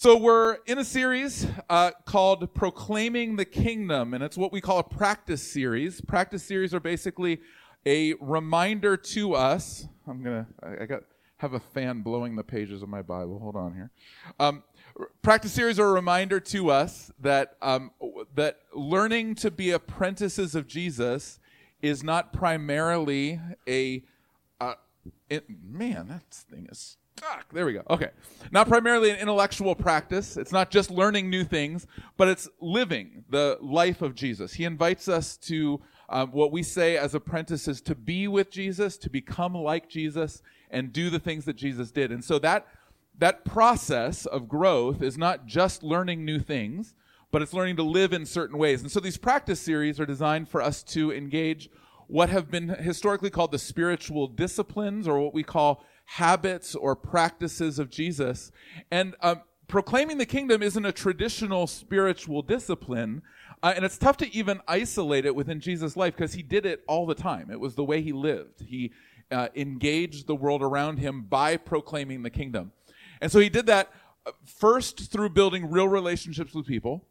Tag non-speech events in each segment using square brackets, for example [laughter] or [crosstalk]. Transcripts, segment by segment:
So, we're in a series uh, called Proclaiming the Kingdom, and it's what we call a practice series. Practice series are basically a reminder to us. I'm going to, I got, have a fan blowing the pages of my Bible. Hold on here. Um, practice series are a reminder to us that, um, that learning to be apprentices of Jesus is not primarily a, uh, it, man, that thing is There we go. Okay. Not primarily an intellectual practice. It's not just learning new things, but it's living the life of Jesus. He invites us to um, what we say as apprentices to be with Jesus, to become like Jesus, and do the things that Jesus did. And so that that process of growth is not just learning new things, but it's learning to live in certain ways. And so these practice series are designed for us to engage what have been historically called the spiritual disciplines, or what we call habits or practices of Jesus. And um, proclaiming the kingdom isn't a traditional spiritual discipline. Uh, and it's tough to even isolate it within Jesus' life because he did it all the time. It was the way he lived. He uh, engaged the world around him by proclaiming the kingdom. And so he did that uh, first through building real relationships with people.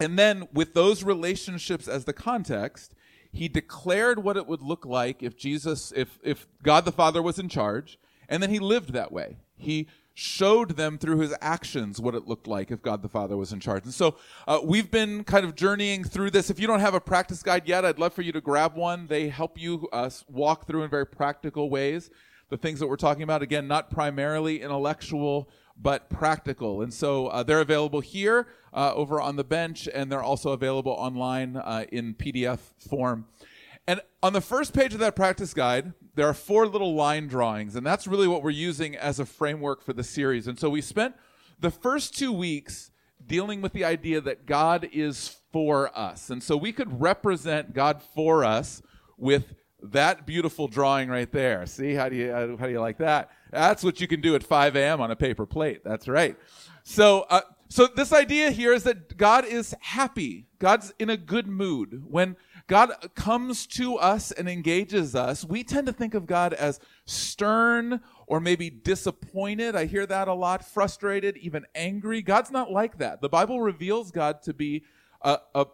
And then, with those relationships as the context, he declared what it would look like if Jesus, if, if God the Father was in charge, and then he lived that way. He showed them through his actions what it looked like if God the Father was in charge. And so uh, we've been kind of journeying through this. If you don't have a practice guide yet, I'd love for you to grab one. They help you uh, walk through in very practical ways the things that we're talking about. Again, not primarily intellectual, but practical. And so uh, they're available here uh, over on the bench, and they're also available online uh, in PDF form. And on the first page of that practice guide, there are four little line drawings, and that's really what we're using as a framework for the series. And so we spent the first two weeks dealing with the idea that God is for us. And so we could represent God for us with that beautiful drawing right there. See, how do you, how do you like that? That's what you can do at 5 a.m. on a paper plate. That's right. So, uh, so this idea here is that God is happy. God's in a good mood. When God comes to us and engages us, we tend to think of God as stern or maybe disappointed. I hear that a lot, frustrated, even angry. God's not like that. The Bible reveals God to be a, a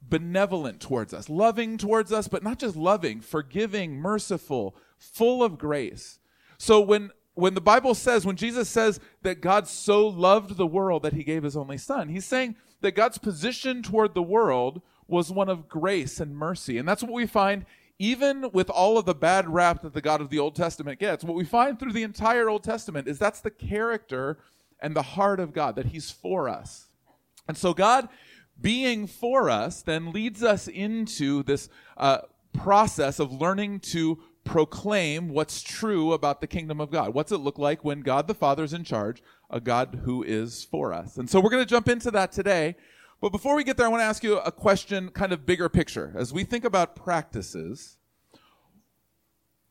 benevolent towards us, loving towards us, but not just loving, forgiving, merciful, full of grace. So when when the Bible says, when Jesus says that God so loved the world that he gave his only son, he's saying that God's position toward the world was one of grace and mercy. And that's what we find even with all of the bad rap that the God of the Old Testament gets. What we find through the entire Old Testament is that's the character and the heart of God, that he's for us. And so God being for us then leads us into this uh, process of learning to proclaim what's true about the kingdom of God. What's it look like when God the Father is in charge, a God who is for us? And so we're going to jump into that today. But before we get there, I want to ask you a question, kind of bigger picture. As we think about practices,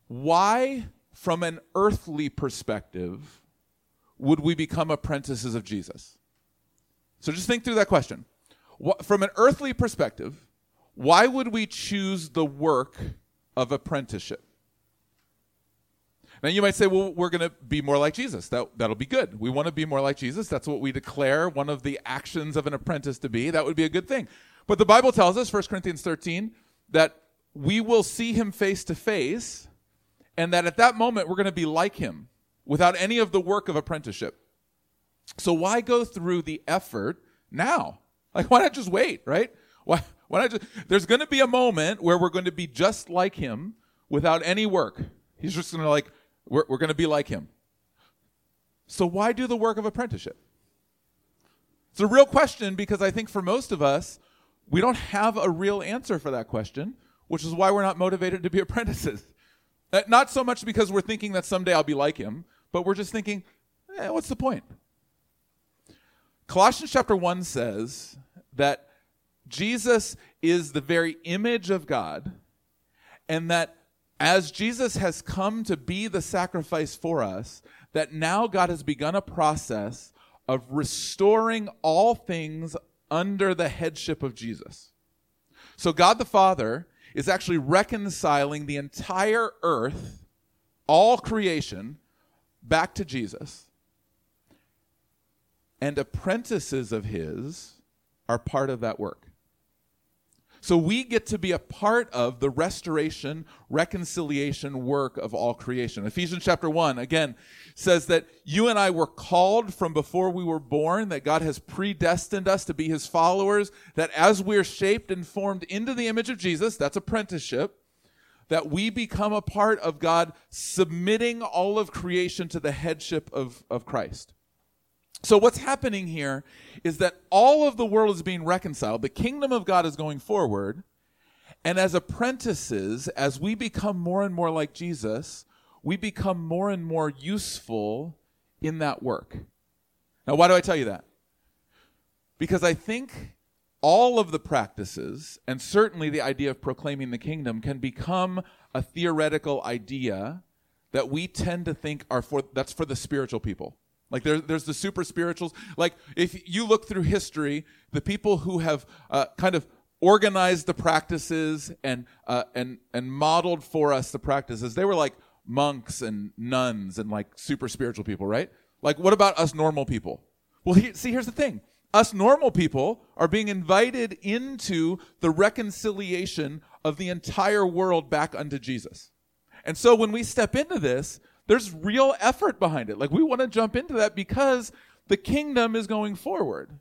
why, from an earthly perspective, would we become apprentices of Jesus? So just think through that question. From an earthly perspective, why would we choose the work of apprenticeship? Now you might say, well, we're going to be more like Jesus. That, that'll be good. We want to be more like Jesus. That's what we declare one of the actions of an apprentice to be. That would be a good thing. But the Bible tells us, 1 Corinthians 13, that we will see him face to face, and that at that moment we're going to be like him without any of the work of apprenticeship. So why go through the effort now? Like, why not just wait, right? Why, why not just, there's going to be a moment where we're going to be just like him without any work. He's just going to like we're, we're going to be like him. So why do the work of apprenticeship? It's a real question because I think for most of us, we don't have a real answer for that question, which is why we're not motivated to be [laughs] apprentices. Uh, not so much because we're thinking that someday I'll be like him, but we're just thinking, eh, what's the point? Colossians chapter 1 says that Jesus is the very image of God and that as Jesus has come to be the sacrifice for us, that now God has begun a process of restoring all things under the headship of Jesus. So God the Father is actually reconciling the entire earth, all creation, back to Jesus. and apprentices of his are part of that work. So we get to be a part of the restoration, reconciliation work of all creation. Ephesians chapter 1, again, says that you and I were called from before we were born, that God has predestined us to be his followers, that as we're shaped and formed into the image of Jesus, that's apprenticeship, that we become a part of God submitting all of creation to the headship of, of Christ. So, what's happening here is that all of the world is being reconciled. The kingdom of God is going forward. And as apprentices, as we become more and more like Jesus, we become more and more useful in that work. Now, why do I tell you that? Because I think all of the practices, and certainly the idea of proclaiming the kingdom, can become a theoretical idea that we tend to think are for that's for the spiritual people. Like there, there's the super spirituals. Like if you look through history, the people who have uh, kind of organized the practices and uh, and and modeled for us the practices, they were like monks and nuns and like super spiritual people, right? Like what about us normal people? Well, he, see, here's the thing: us normal people are being invited into the reconciliation of the entire world back unto Jesus. And so when we step into this, there's real effort behind it. Like we want to jump into that because the kingdom is going forward.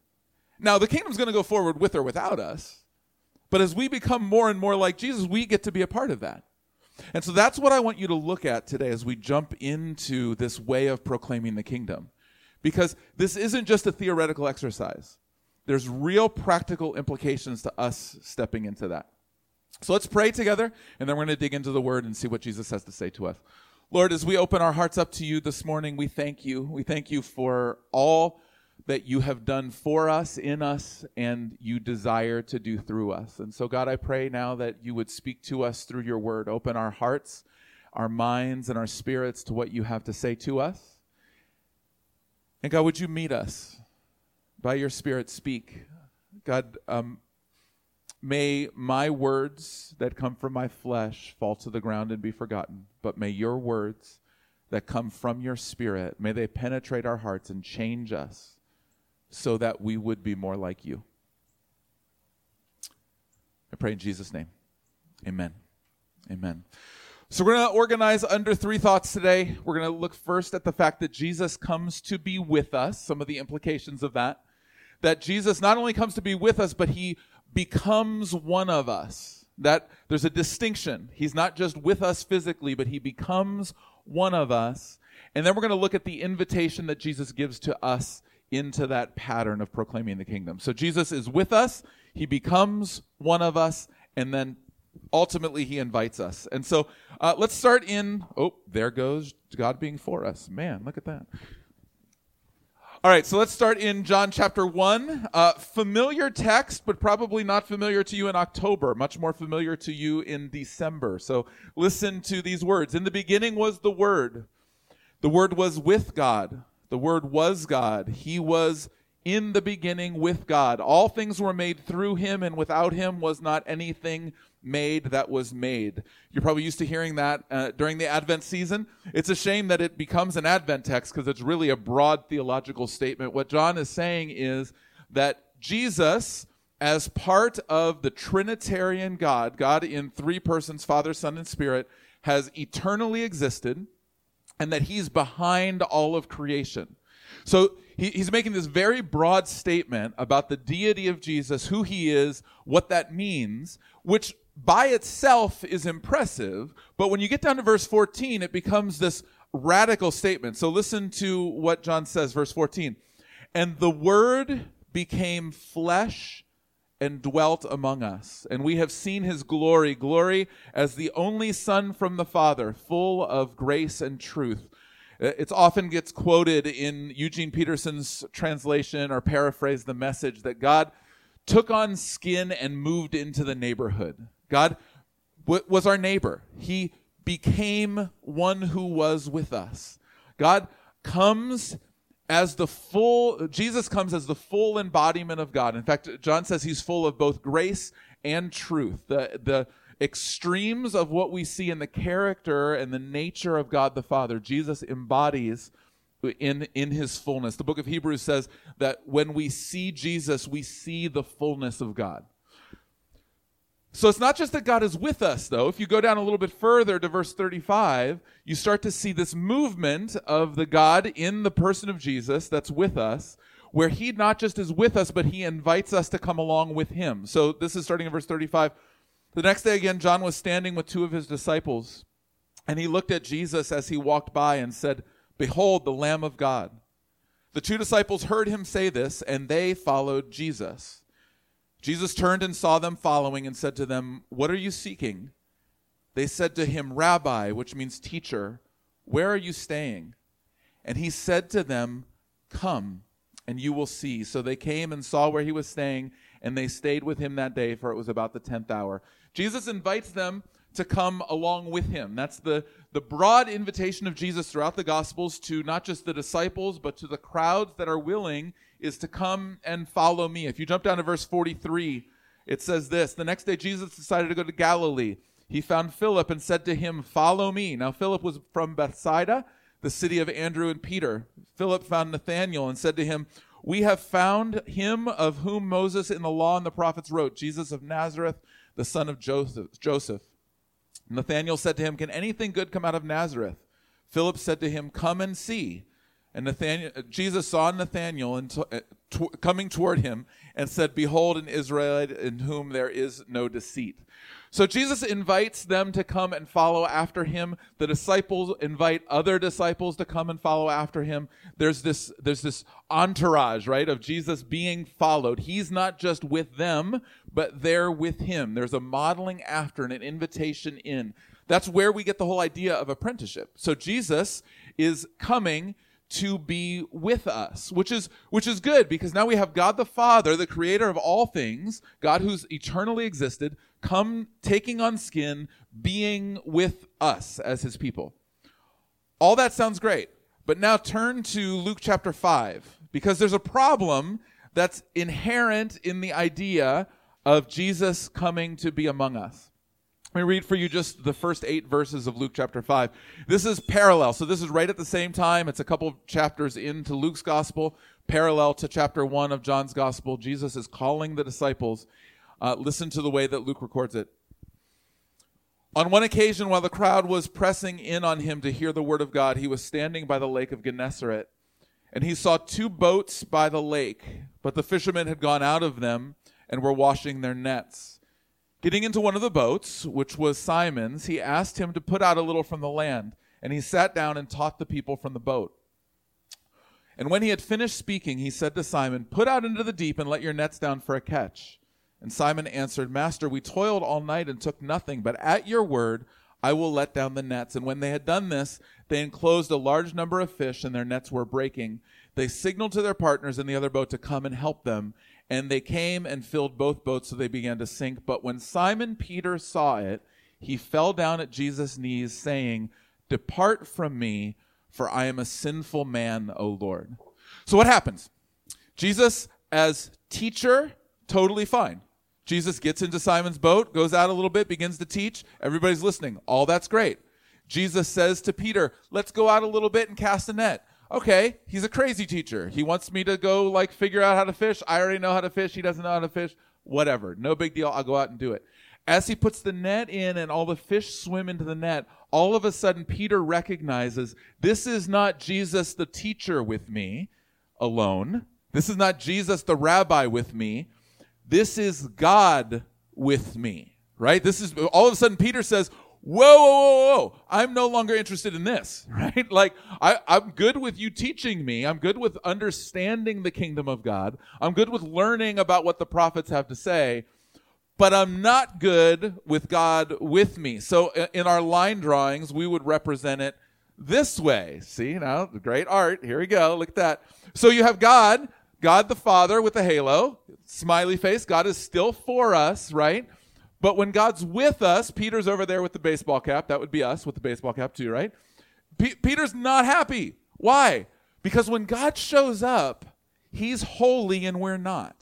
Now, the kingdom's going to go forward with or without us. But as we become more and more like Jesus, we get to be a part of that. And so that's what I want you to look at today as we jump into this way of proclaiming the kingdom. Because this isn't just a theoretical exercise. There's real practical implications to us stepping into that. So let's pray together, and then we're going to dig into the word and see what Jesus has to say to us. Lord, as we open our hearts up to you this morning, we thank you. We thank you for all that you have done for us, in us, and you desire to do through us. And so, God, I pray now that you would speak to us through your word. Open our hearts, our minds, and our spirits to what you have to say to us. And God, would you meet us by your spirit? Speak. God, um, May my words that come from my flesh fall to the ground and be forgotten, but may your words that come from your spirit, may they penetrate our hearts and change us so that we would be more like you. I pray in Jesus' name. Amen. Amen. So we're going to organize under three thoughts today. We're going to look first at the fact that Jesus comes to be with us, some of the implications of that. That Jesus not only comes to be with us, but he becomes one of us. That there's a distinction. He's not just with us physically, but he becomes one of us. And then we're going to look at the invitation that Jesus gives to us into that pattern of proclaiming the kingdom. So Jesus is with us, he becomes one of us, and then ultimately he invites us. And so uh, let's start in, oh, there goes God being for us. Man, look at that. All right, so let's start in John chapter 1. Uh, familiar text, but probably not familiar to you in October, much more familiar to you in December. So listen to these words. In the beginning was the Word. The Word was with God. The Word was God. He was in the beginning with God. All things were made through him, and without him was not anything made that was made. You're probably used to hearing that uh, during the Advent season. It's a shame that it becomes an Advent text because it's really a broad theological statement. What John is saying is that Jesus, as part of the Trinitarian God, God in three persons, Father, Son, and Spirit, has eternally existed and that he's behind all of creation. So he, he's making this very broad statement about the deity of Jesus, who he is, what that means, which by itself is impressive, but when you get down to verse 14, it becomes this radical statement. So listen to what John says, verse 14. And the Word became flesh and dwelt among us, and we have seen his glory, glory as the only Son from the Father, full of grace and truth. Uh, it often gets quoted in Eugene Peterson's translation or paraphrase the message that God took on skin and moved into the neighborhood. God w- was our neighbor. He became one who was with us. God comes as the full, Jesus comes as the full embodiment of God. In fact, John says he's full of both grace and truth. The, the extremes of what we see in the character and the nature of God the Father, Jesus embodies in in his fullness. The book of Hebrews says that when we see Jesus, we see the fullness of God. So it's not just that God is with us, though. If you go down a little bit further to verse 35, you start to see this movement of the God in the person of Jesus that's with us, where he not just is with us, but he invites us to come along with him. So this is starting in verse 35. The next day again, John was standing with two of his disciples, and he looked at Jesus as he walked by and said, Behold, the Lamb of God. The two disciples heard him say this, and they followed Jesus. Jesus turned and saw them following and said to them, What are you seeking? They said to him, Rabbi, which means teacher, where are you staying? And he said to them, Come, and you will see. So they came and saw where he was staying, and they stayed with him that day, for it was about the tenth hour. Jesus invites them to come along with him. That's the, the broad invitation of Jesus throughout the Gospels to not just the disciples, but to the crowds that are willing is to come and follow me. If you jump down to verse 43, it says this The next day, Jesus decided to go to Galilee. He found Philip and said to him, Follow me. Now, Philip was from Bethsaida, the city of Andrew and Peter. Philip found Nathanael and said to him, We have found him of whom Moses in the law and the prophets wrote, Jesus of Nazareth, the son of Joseph. Nathanael said to him, Can anything good come out of Nazareth? Philip said to him, Come and see. And Nathanael, Jesus saw Nathanael and uh, coming toward him and said, Behold, an Israelite in whom there is no deceit. So Jesus invites them to come and follow after him. The disciples invite other disciples to come and follow after him. There's this, there's this entourage, right, of Jesus being followed. He's not just with them, but they're with him. There's a modeling after and an invitation in. That's where we get the whole idea of apprenticeship. So Jesus is coming to be with us, which is which is good because now we have God the Father, the creator of all things, God who's eternally existed, come taking on skin, being with us as his people. All that sounds great. But now turn to Luke chapter 5 because there's a problem that's inherent in the idea of Jesus coming to be among us. Let me read for you just the first eight verses of Luke chapter 5. This is parallel. So this is right at the same time. It's a couple chapters into Luke's gospel, parallel to chapter 1 of John's gospel. Jesus is calling the disciples. Uh, listen to the way that Luke records it. On one occasion, while the crowd was pressing in on him to hear the word of God, he was standing by the lake of Gennesaret. And he saw two boats by the lake, but the fishermen had gone out of them and were washing their nets. Getting into one of the boats, which was Simon's, he asked him to put out a little from the land, and he sat down and taught the people from the boat. And when he had finished speaking, he said to Simon, Put out into the deep and let your nets down for a catch. And Simon answered, Master, we toiled all night and took nothing, but at your word I will let down the nets. And when they had done this, they enclosed a large number of fish, and their nets were breaking. They signaled to their partners in the other boat to come and help them. And they came and filled both boats, so they began to sink. But when Simon Peter saw it, he fell down at Jesus' knees, saying, Depart from me, for I am a sinful man, O Lord. So what happens? Jesus, as teacher, totally fine. Jesus gets into Simon's boat, goes out a little bit, begins to teach. Everybody's listening. All that's great. Jesus says to Peter, Let's go out a little bit and cast a net okay, he's a crazy teacher. He wants me to go like figure out how to fish. I already know how to fish. He doesn't know how to fish. Whatever. No big deal. I'll go out and do it. As he puts the net in and all the fish swim into the net, all of a sudden Peter recognizes this is not Jesus the teacher with me alone. This is not Jesus the rabbi with me. This is God with me. Right? This is all of a sudden Peter says, whoa, whoa, whoa, whoa, I'm no longer interested in this, [laughs] right? Like, I, I'm good with you teaching me. I'm good with understanding the kingdom of God. I'm good with learning about what the prophets have to say, but I'm not good with God with me. So in our line drawings, we would represent it this way. See, now, great art. Here we go. Look at that. So you have God, God the Father with the halo, smiley face. God is still for us, right? But when God's with us, Peter's over there with the baseball cap. That would be us with the baseball cap too, right? P- Peter's not happy. Why? Because when God shows up, he's holy and we're not.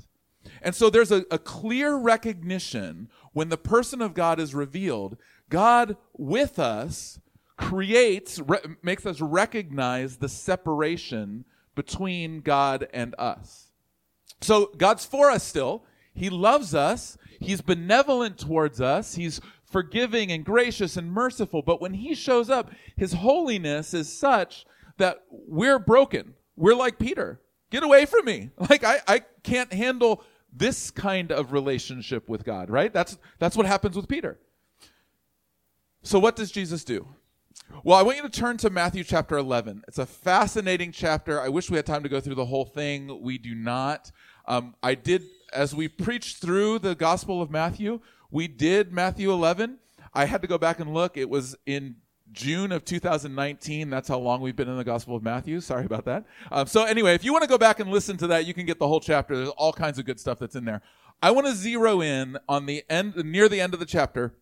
And so there's a, a clear recognition when the person of God is revealed, God with us creates, re- makes us recognize the separation between God and us. So God's for us still. He loves us. He's benevolent towards us. He's forgiving and gracious and merciful. But when He shows up, His holiness is such that we're broken. We're like Peter. Get away from me. [laughs] Like I, I can't handle this kind of relationship with God, right? That's that's what happens with Peter. So what does Jesus do? Well, I want you to turn to Matthew chapter 11. It's a fascinating chapter. I wish we had time to go through the whole thing. We do not. Um, I did, as we preached through the Gospel of Matthew, we did Matthew 11. I had to go back and look. It was in June of 2019. That's how long we've been in the Gospel of Matthew. Sorry about that. Um, so, anyway, if you want to go back and listen to that, you can get the whole chapter. There's all kinds of good stuff that's in there. I want to zero in on the end, near the end of the chapter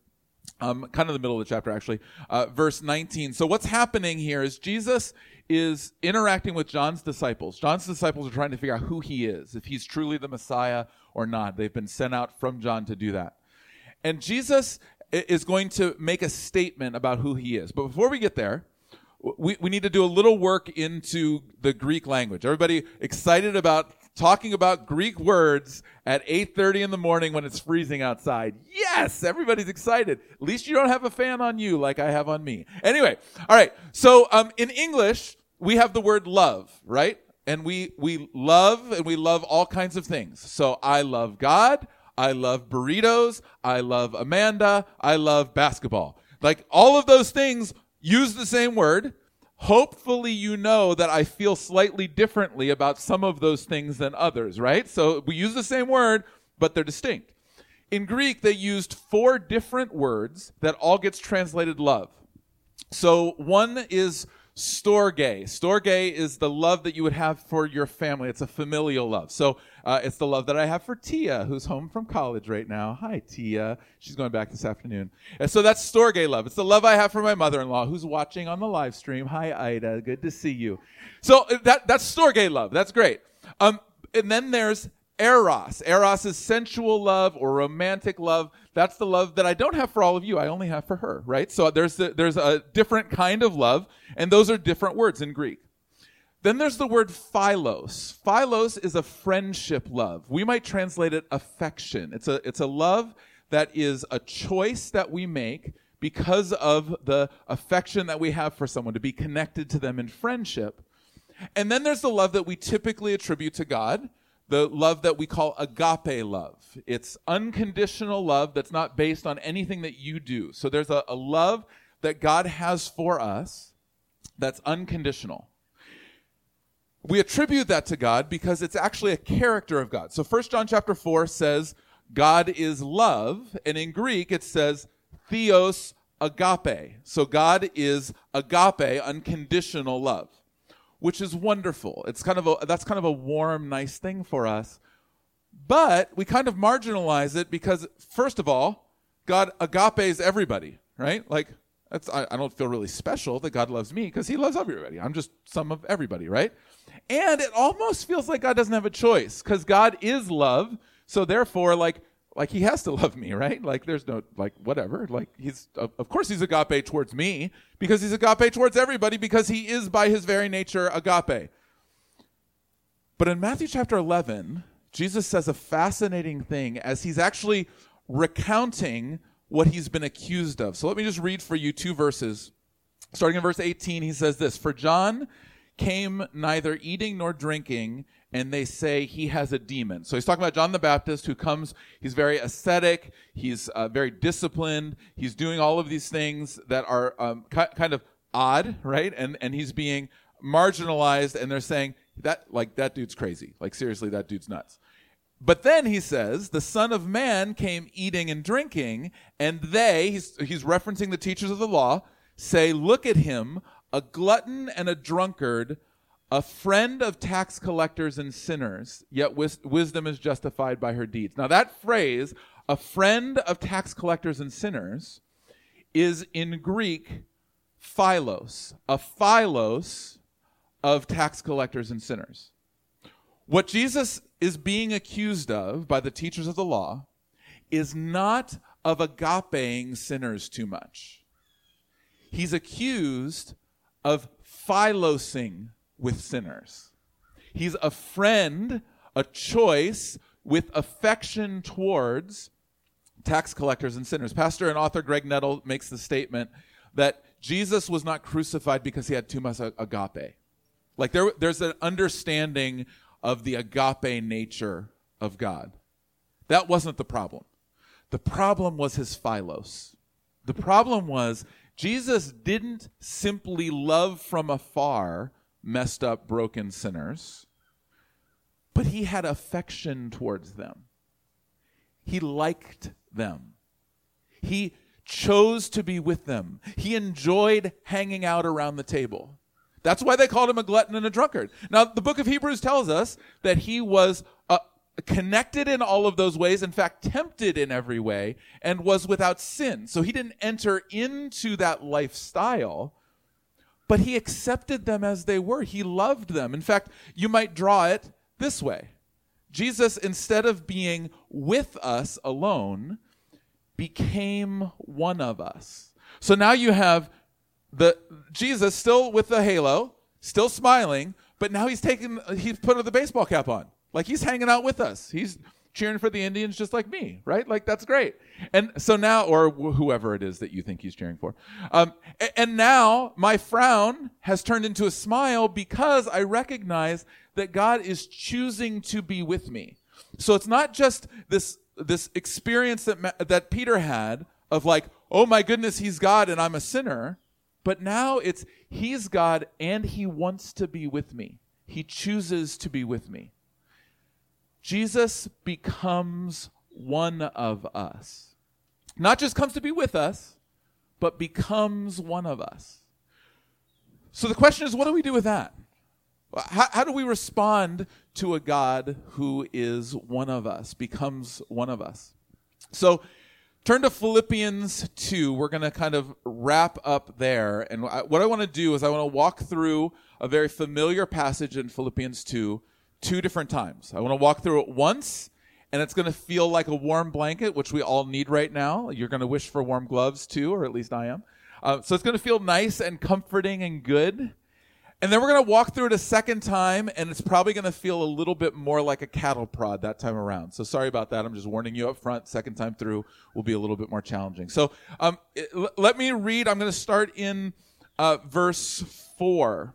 um, kind of the middle of the chapter actually, uh, verse 19. So what's happening here is Jesus is interacting with John's disciples. John's disciples are trying to figure out who he is, if he's truly the Messiah or not. They've been sent out from John to do that. And Jesus is going to make a statement about who he is. But before we get there, we, we need to do a little work into the Greek language. Everybody excited about talking about Greek words at 8:30 in the morning when it's freezing outside. Yes, everybody's excited. At least you don't have a fan on you like I have on me. Anyway, all right. So um, in English, we have the word love, right? And we we love and we love all kinds of things. So I love God. I love burritos. I love Amanda. I love basketball. Like all of those things use the same word, hopefully you know that I feel slightly differently about some of those things than others, right? So we use the same word, but they're distinct. In Greek, they used four different words that all gets translated love. So one is storge. Storge is the love that you would have for your family. It's a familial love. So uh, it's the love that I have for Tia, who's home from college right now. Hi, Tia. She's going back this afternoon. And so that's storge love. It's the love I have for my mother-in-law, who's watching on the live stream. Hi, Ida. Good to see you. So that that's storge love. That's great. Um, and then there's eros. Eros is sensual love or romantic love. That's the love that I don't have for all of you. I only have for her, right? So there's the, there's a different kind of love, and those are different words in Greek. Then there's the word philos. Philos is a friendship love. We might translate it affection. It's a it's a love that is a choice that we make because of the affection that we have for someone to be connected to them in friendship. And then there's the love that we typically attribute to God, the love that we call agape love. It's unconditional love that's not based on anything that you do. So there's a, a love that God has for us that's unconditional. We attribute that to God because it's actually a character of God. So 1 John chapter 4 says God is love, and in Greek it says theos agape. So God is agape, unconditional love which is wonderful. It's kind of a, that's kind of a warm, nice thing for us. But we kind of marginalize it because, first of all, God agapes everybody, right? Like, that's, I, I don't feel really special that God loves me because he loves everybody. I'm just some of everybody, right? And it almost feels like God doesn't have a choice because God is love. So therefore, like, like he has to love me, right? Like there's no like whatever. Like he's of course he's agape towards me because he's agape towards everybody because he is by his very nature agape. But in Matthew chapter 11, Jesus says a fascinating thing as he's actually recounting what he's been accused of. So let me just read for you two verses. Starting in verse 18, he says this, "For John came neither eating nor drinking, and they say he has a demon. So he's talking about John the Baptist who comes, he's very ascetic, he's uh, very disciplined, he's doing all of these things that are um, ki- kind of odd, right? And, and he's being marginalized, and they're saying, that, like, that dude's crazy. Like, seriously, that dude's nuts. But then he says, the Son of Man came eating and drinking, and they, he's, he's referencing the teachers of the law, say, Look at him, a glutton and a drunkard, a friend of tax collectors and sinners, yet wis- wisdom is justified by her deeds. Now, that phrase, a friend of tax collectors and sinners, is in Greek philos, a philos of tax collectors and sinners. What Jesus is being accused of by the teachers of the law is not of agapeing sinners too much he's accused of philosing with sinners. He's a friend, a choice with affection towards tax collectors and sinners. Pastor and author Greg Nettle makes the statement that Jesus was not crucified because he had too much agape. Like there, there's an understanding of the agape nature of God. That wasn't the problem. The problem was his philos. The problem was Jesus didn't simply love from afar messed up, broken sinners, but he had affection towards them. He liked them. He chose to be with them. He enjoyed hanging out around the table. That's why they called him a glutton and a drunkard. Now, the book of Hebrews tells us that he was uh, connected in all of those ways, in fact, tempted in every way, and was without sin. So he didn't enter into that lifestyle, but he accepted them as they were. He loved them. In fact, you might draw it this way Jesus, instead of being with us alone, became one of us. So now you have the Jesus still with the halo, still smiling, but now he's taking he's put the baseball cap on. Like he's hanging out with us. He's cheering for the Indians just like me, right? Like that's great. And so now, or wh- whoever it is that you think he's cheering for. Um, and, and now my frown has turned into a smile because I recognize that God is choosing to be with me. So it's not just this this experience that that Peter had of like, oh my goodness, he's God and I'm a sinner. But now it's he's God and he wants to be with me. He chooses to be with me. Jesus becomes one of us. Not just comes to be with us, but becomes one of us. So the question is, what do we do with that? How, how, do we respond to a God who is one of us, becomes one of us? So turn to Philippians 2. We're going to kind of wrap up there. And what I want to do is I want to walk through a very familiar passage in Philippians 2 two different times. I want to walk through it once, and it's going to feel like a warm blanket, which we all need right now. You're going to wish for warm gloves too, or at least I am. Uh, so it's going to feel nice and comforting and good. And then we're going to walk through it a second time, and it's probably going to feel a little bit more like a cattle prod that time around. So sorry about that. I'm just warning you up front. Second time through will be a little bit more challenging. So um, it, l- let me read. I'm going to start in uh, verse 4.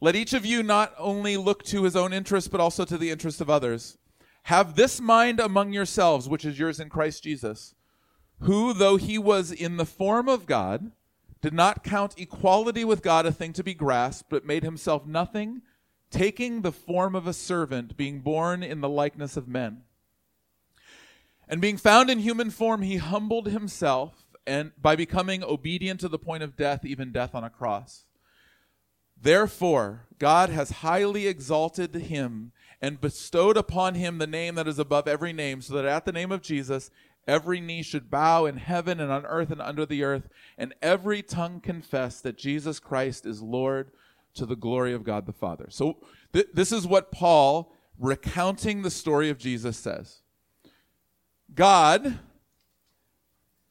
Let each of you not only look to his own interest, but also to the interest of others. Have this mind among yourselves, which is yours in Christ Jesus, who, though he was in the form of God, did not count equality with God a thing to be grasped, but made himself nothing, taking the form of a servant, being born in the likeness of men. And being found in human form, he humbled himself and by becoming obedient to the point of death, even death on a cross. Therefore, God has highly exalted him and bestowed upon him the name that is above every name, so that at the name of Jesus, every knee should bow in heaven and on earth and under the earth, and every tongue confess that Jesus Christ is Lord to the glory of God the Father. So, th- this is what Paul, recounting the story of Jesus, says God,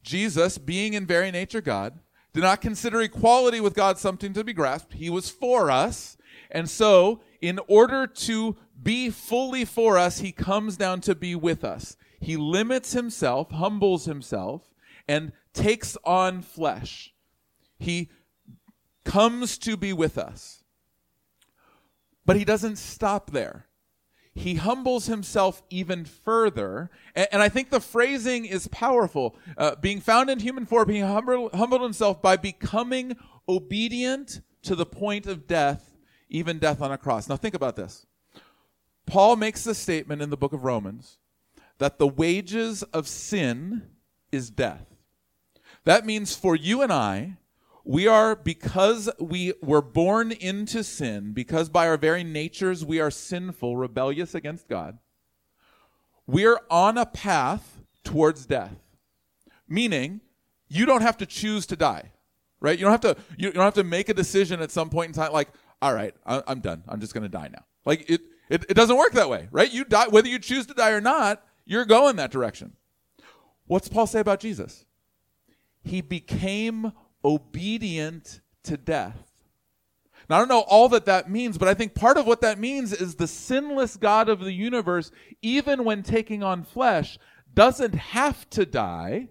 Jesus, being in very nature God, did not consider equality with God something to be grasped. He was for us. And so, in order to be fully for us, he comes down to be with us. He limits himself, humbles himself, and takes on flesh. He comes to be with us. But he doesn't stop there he humbles himself even further. And, and I think the phrasing is powerful. Uh, being found in human form, he humbled, humbled himself by becoming obedient to the point of death, even death on a cross. Now, think about this. Paul makes the statement in the book of Romans that the wages of sin is death. That means for you and I, we are, because we were born into sin, because by our very natures we are sinful, rebellious against God, we are on a path towards death. Meaning, you don't have to choose to die, right? You don't have to, you don't have to make a decision at some point in time, like, all right, I'm done. I'm just going to die now. Like, it, it, it doesn't work that way, right? You die, whether you choose to die or not, you're going that direction. What's Paul say about Jesus? He became obedient to death. Now, I don't know all that that means, but I think part of what that means is the sinless God of the universe, even when taking on flesh, doesn't have to die.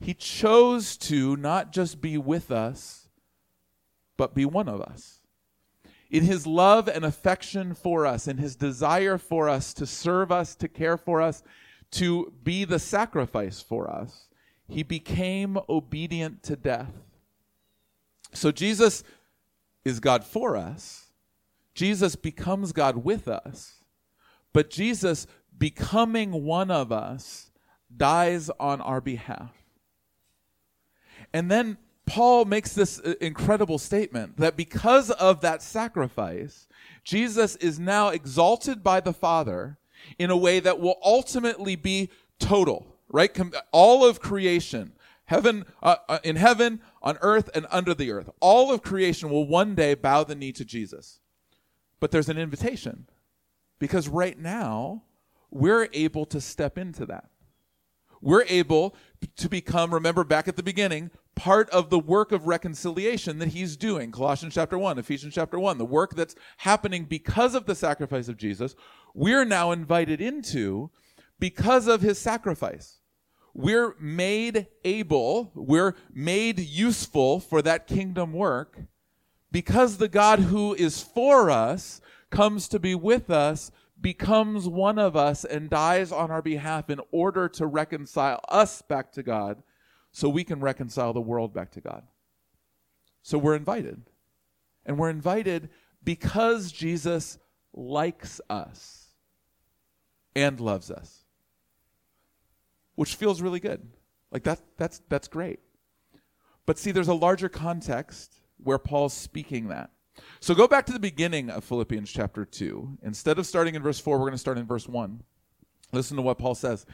He chose to not just be with us, but be one of us. In his love and affection for us, in his desire for us to serve us, to care for us, to be the sacrifice for us, he became obedient to death. So Jesus is God for us. Jesus becomes God with us. But Jesus, becoming one of us, dies on our behalf. And then Paul makes this uh, incredible statement that because of that sacrifice, Jesus is now exalted by the Father in a way that will ultimately be total, right? All of creation Heaven, uh, uh, in heaven, on earth, and under the earth. All of creation will one day bow the knee to Jesus. But there's an invitation because right now, we're able to step into that. We're able to become, remember back at the beginning, part of the work of reconciliation that he's doing. Colossians chapter 1, Ephesians chapter 1, the work that's happening because of the sacrifice of Jesus, we're now invited into because of his sacrifice we're made able, we're made useful for that kingdom work because the God who is for us comes to be with us, becomes one of us, and dies on our behalf in order to reconcile us back to God so we can reconcile the world back to God. So we're invited. And we're invited because Jesus likes us and loves us which feels really good. Like that, that's, that's great. But see, there's a larger context where Paul's speaking that. So go back to the beginning of Philippians chapter 2. Instead of starting in verse 4, we're going to start in verse 1. Listen to what Paul says.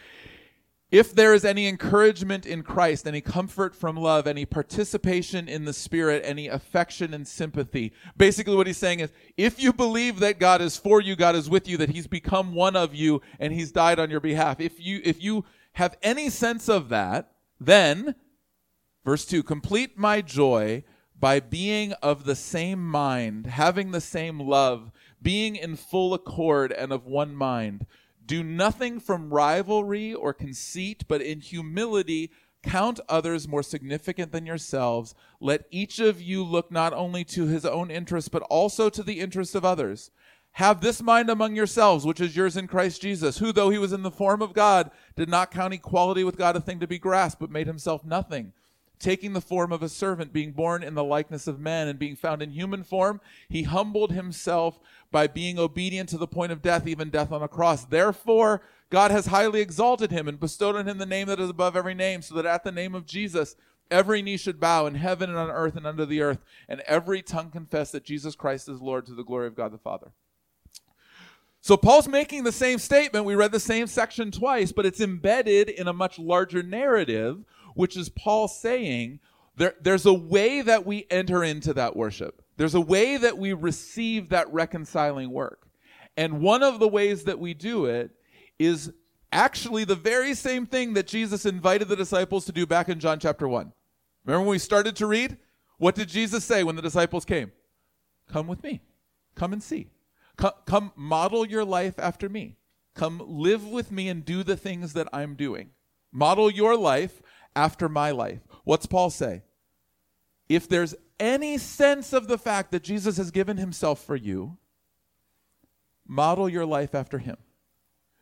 If there is any encouragement in Christ, any comfort from love, any participation in the Spirit, any affection and sympathy, basically what he's saying is if you believe that God is for you, God is with you, that he's become one of you, and he's died on your behalf, if you, if you have any sense of that, then, verse 2, complete my joy by being of the same mind, having the same love, being in full accord and of one mind. Do nothing from rivalry or conceit, but in humility count others more significant than yourselves. Let each of you look not only to his own interest, but also to the interests of others. Have this mind among yourselves, which is yours in Christ Jesus, who, though he was in the form of God, did not count equality with God a thing to be grasped, but made himself nothing. Taking the form of a servant, being born in the likeness of men, and being found in human form, he humbled himself by being obedient to the point of death, even death on a cross. Therefore, God has highly exalted him and bestowed on him the name that is above every name, so that at the name of Jesus, every knee should bow in heaven and on earth and under the earth, and every tongue confess that Jesus Christ is Lord to the glory of God the Father. So Paul's making the same statement. We read the same section twice, but it's embedded in a much larger narrative, which is Paul saying there, there's a way that we enter into that worship. There's a way that we receive that reconciling work. And one of the ways that we do it is actually the very same thing that Jesus invited the disciples to do back in John chapter 1. Remember when we started to read? What did Jesus say when the disciples came? Come with me. Come and see. Come, come model your life after me. Come live with me and do the things that I'm doing. Model your life after my life. What's Paul say? If there's any sense of the fact that Jesus has given himself for you, model your life after him.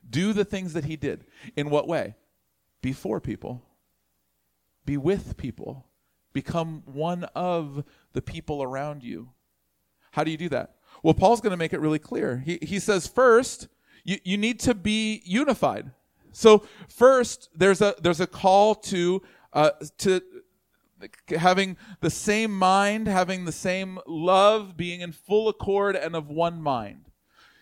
Do the things that he did. In what way? Be for people, be with people, become one of the people around you. How do you do that? Well, Paul's going to make it really clear. He, he says, first, you, you need to be unified. So first, there's a there's a call to uh, to having the same mind, having the same love, being in full accord and of one mind.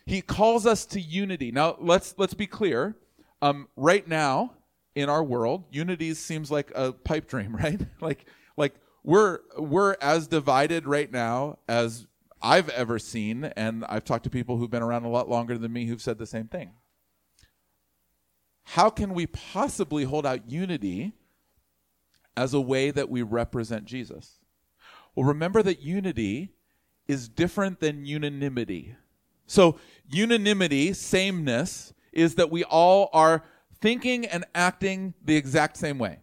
He calls us to unity. Now let's let's be clear. Um, right now in our world, unity seems like a pipe dream, [laughs] right? like like we're we're as divided right now as I've ever seen, and I've talked to people who've been around a lot longer than me who've said the same thing. How can we possibly hold out unity as a way that we represent Jesus. Well, remember that unity is different than unanimity. So, unanimity, sameness, is that we all are thinking and acting the exact same way.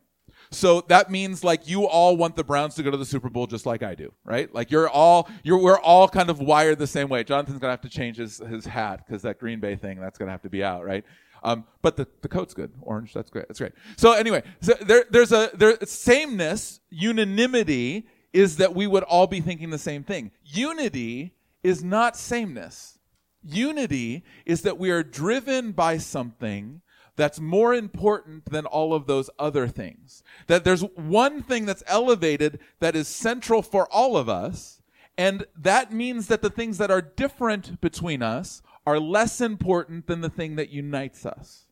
So that means like you all want the Browns to go to the Super Bowl just like I do, right? Like you're all you're we're all kind of wired the same way. Jonathan's gonna have to change his his hat because that Green Bay thing that's gonna have to be out, right? Um, but the, the coat's good, orange. That's great. That's great. So anyway, so there there's a there sameness, unanimity is that we would all be thinking the same thing. Unity is not sameness. Unity is that we are driven by something that's more important than all of those other things. That there's one thing that's elevated that is central for all of us, and that means that the things that are different between us are less important than the thing that unites us.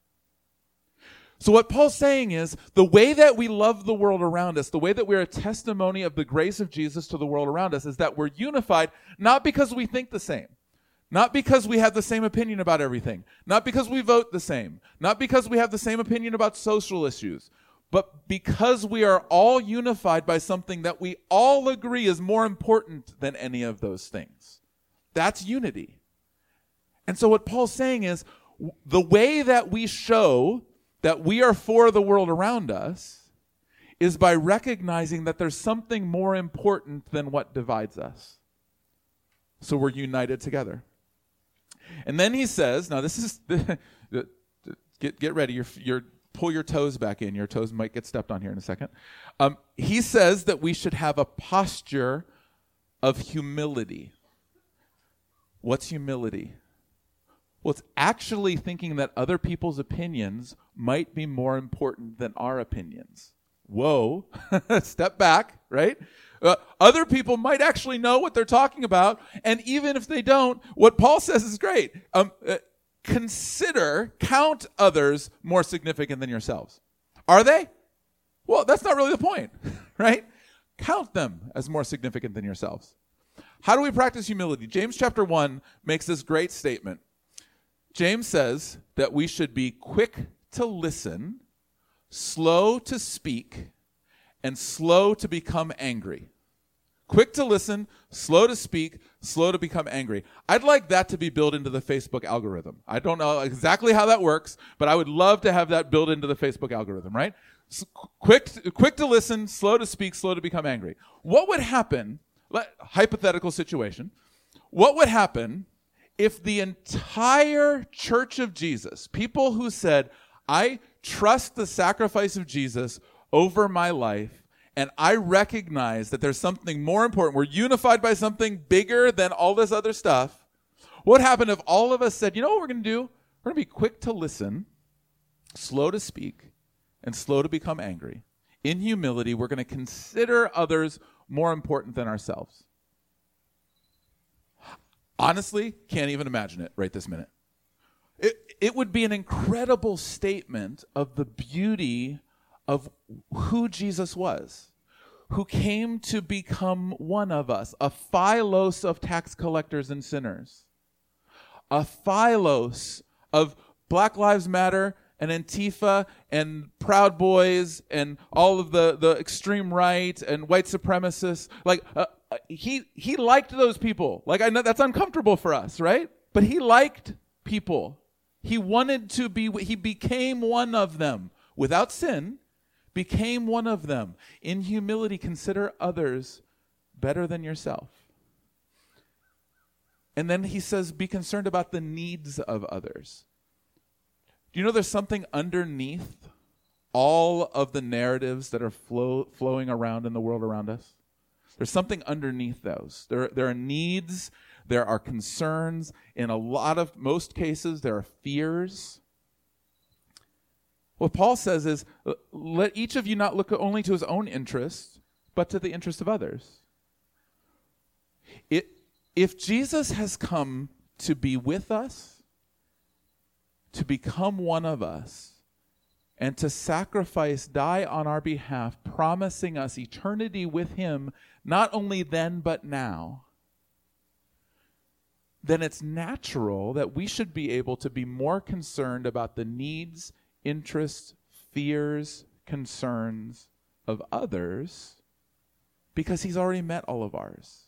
So, what Paul's saying is the way that we love the world around us, the way that we're a testimony of the grace of Jesus to the world around us, is that we're unified not because we think the same, not because we have the same opinion about everything. Not because we vote the same. Not because we have the same opinion about social issues. But because we are all unified by something that we all agree is more important than any of those things. That's unity. And so what Paul's saying is the way that we show that we are for the world around us is by recognizing that there's something more important than what divides us. So we're united together. And then he says, now this is, [laughs] get, get ready, your, your, pull your toes back in. Your toes might get stepped on here in a second. Um, he says that we should have a posture of humility. What's humility? Well, it's actually thinking that other people's opinions might be more important than our opinions. Whoa, [laughs] step back, right? Uh, other people might actually know what they're talking about. And even if they don't, what Paul says is great. Um, uh, consider, count others more significant than yourselves. Are they? Well, that's not really the point, [laughs] right? Count them as more significant than yourselves. How do we practice humility? James chapter 1 makes this great statement. James says that we should be quick to listen, slow to speak, and slow to become angry. Quick to listen, slow to speak, slow to become angry. I'd like that to be built into the Facebook algorithm. I don't know exactly how that works, but I would love to have that built into the Facebook algorithm, right? S- quick, quick to listen, slow to speak, slow to become angry. What would happen, let, hypothetical situation, what would happen if the entire church of Jesus, people who said, I trust the sacrifice of Jesus over my life, and I recognize that there's something more important. We're unified by something bigger than all this other stuff. What happened if all of us said, you know what we're going to do? We're going to be quick to listen, slow to speak, and slow to become angry. In humility, we're going to consider others more important than ourselves. Honestly, can't even imagine it right this minute. It, it would be an incredible statement of the beauty of who Jesus was, who came to become one of us, a philos of tax collectors and sinners, a philos of Black Lives Matter and Antifa and Proud Boys and all of the, the extreme right and white supremacists. Like, uh, uh he, he liked those people. Like, I know that's uncomfortable for us, right? But he liked people. He wanted to be, he became one of them without sin became one of them. In humility, consider others better than yourself. And then he says, be concerned about the needs of others. Do you know there's something underneath all of the narratives that are flow, flowing around in the world around us? There's something underneath those. There, there are needs, there are concerns. In a lot of, most cases, there are fears. What Paul says is let each of you not look only to his own interests, but to the interest of others. It, if Jesus has come to be with us, to become one of us, and to sacrifice, die on our behalf, promising us eternity with him, not only then, but now, then it's natural that we should be able to be more concerned about the needs interests, fears, concerns of others because he's already met all of ours.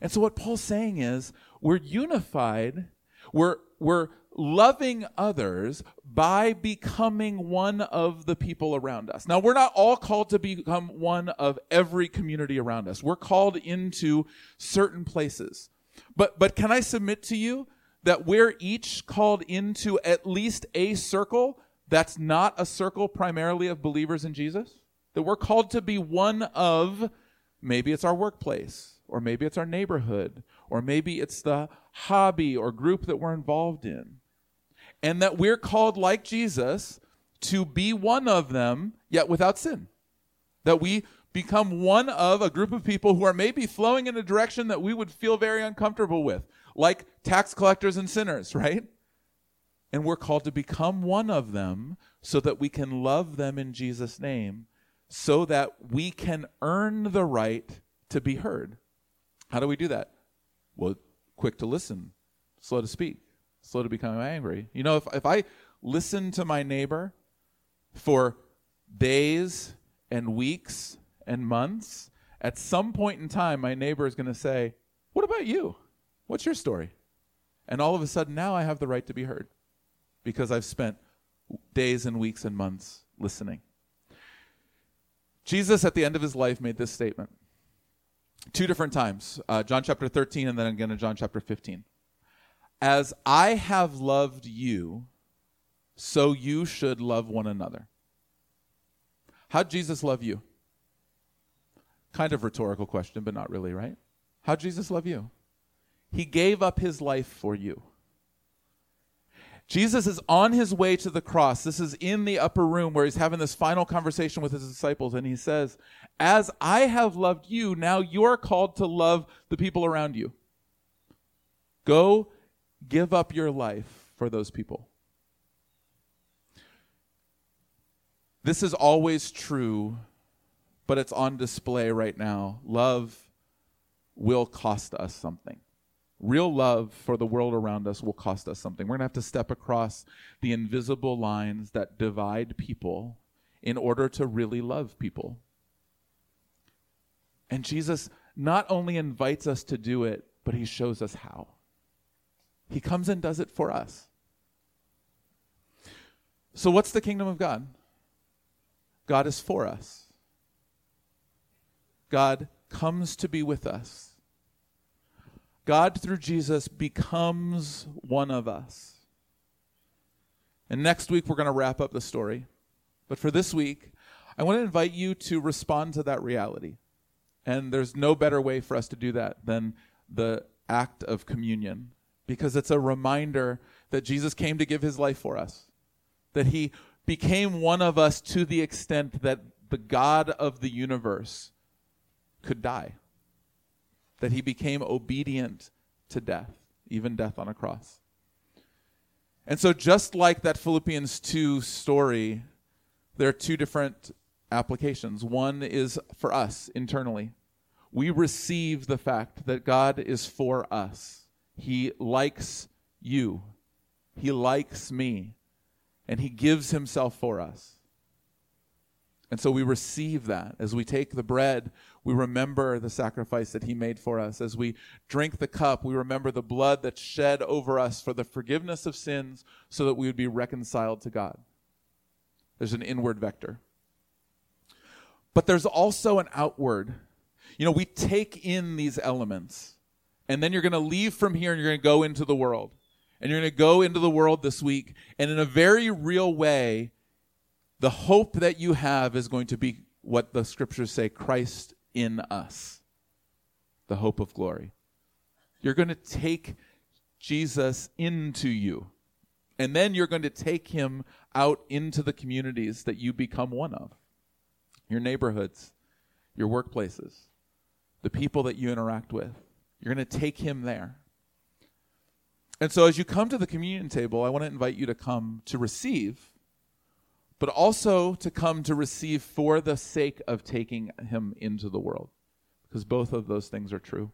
And so what Paul's saying is we're unified, we're we're loving others by becoming one of the people around us. Now, we're not all called to become one of every community around us. We're called into certain places. But but can I submit to you that we're each called into at least a circle that's not a circle primarily of believers in Jesus? That we're called to be one of maybe it's our workplace, or maybe it's our neighborhood, or maybe it's the hobby or group that we're involved in and that we're called, like Jesus, to be one of them, yet without sin. That we become one of a group of people who are maybe flowing in a direction that we would feel very uncomfortable with, like tax collectors and sinners, right? And we're called to become one of them so that we can love them in Jesus' name, so that we can earn the right to be heard. How do we do that? Well, quick to listen, slow to speak slow to become angry. You know, if, if I listen to my neighbor for days and weeks and months, at some point in time, my neighbor is going to say, What about you? What's your story? And all of a sudden, now I have the right to be heard because I've spent days and weeks and months listening. Jesus, at the end of his life, made this statement two different times uh, John chapter 13 and then again in John chapter 15. As I have loved you, so you should love one another. How'd Jesus love you? Kind of rhetorical question, but not really, right? How'd Jesus love you? He gave up his life for you. Jesus is on his way to the cross. This is in the upper room where he's having this final conversation with his disciples, and he says, As I have loved you, now you're called to love the people around you. Go give up your life for those people. This is always true, but it's on display right now. Love will cost us something. Real love for the world around us will cost us something. We're going to have to step across the invisible lines that divide people in order to really love people. And Jesus not only invites us to do it, but he shows us how. He comes and does it for us. So, what's the kingdom of God? God is for us. God comes to be with us. God, through Jesus, becomes one of us. And next week, we're going to wrap up the story. But for this week, I want to invite you to respond to that reality. And there's no better way for us to do that than the act of communion because it's a reminder that Jesus came to give his life for us, that he became one of us to the extent that the God of the universe could die, that he became obedient to death, even death on a cross. And so, just like that Philippians 2 story, there are two different applications. One is for us internally. We receive the fact that God is for us he likes you. He likes me. And He gives Himself for us. And so we receive that. As we take the bread, we remember the sacrifice that He made for us. As we drink the cup, we remember the blood that's shed over us for the forgiveness of sins so that we would be reconciled to God. There's an inward vector. But there's also an outward. You know, we take in these elements and then you're going to leave from here and you're going to go into the world. And you're going to go into the world this week. And in a very real way, the hope that you have is going to be what the scriptures say Christ in us, the hope of glory. You're going to take Jesus into you. And then you're going to take him out into the communities that you become one of your neighborhoods, your workplaces, the people that you interact with. You're going to take him there. And so as you come to the communion table, I want to invite you to come to receive, but also to come to receive for the sake of taking him into the world, because both of those things are true.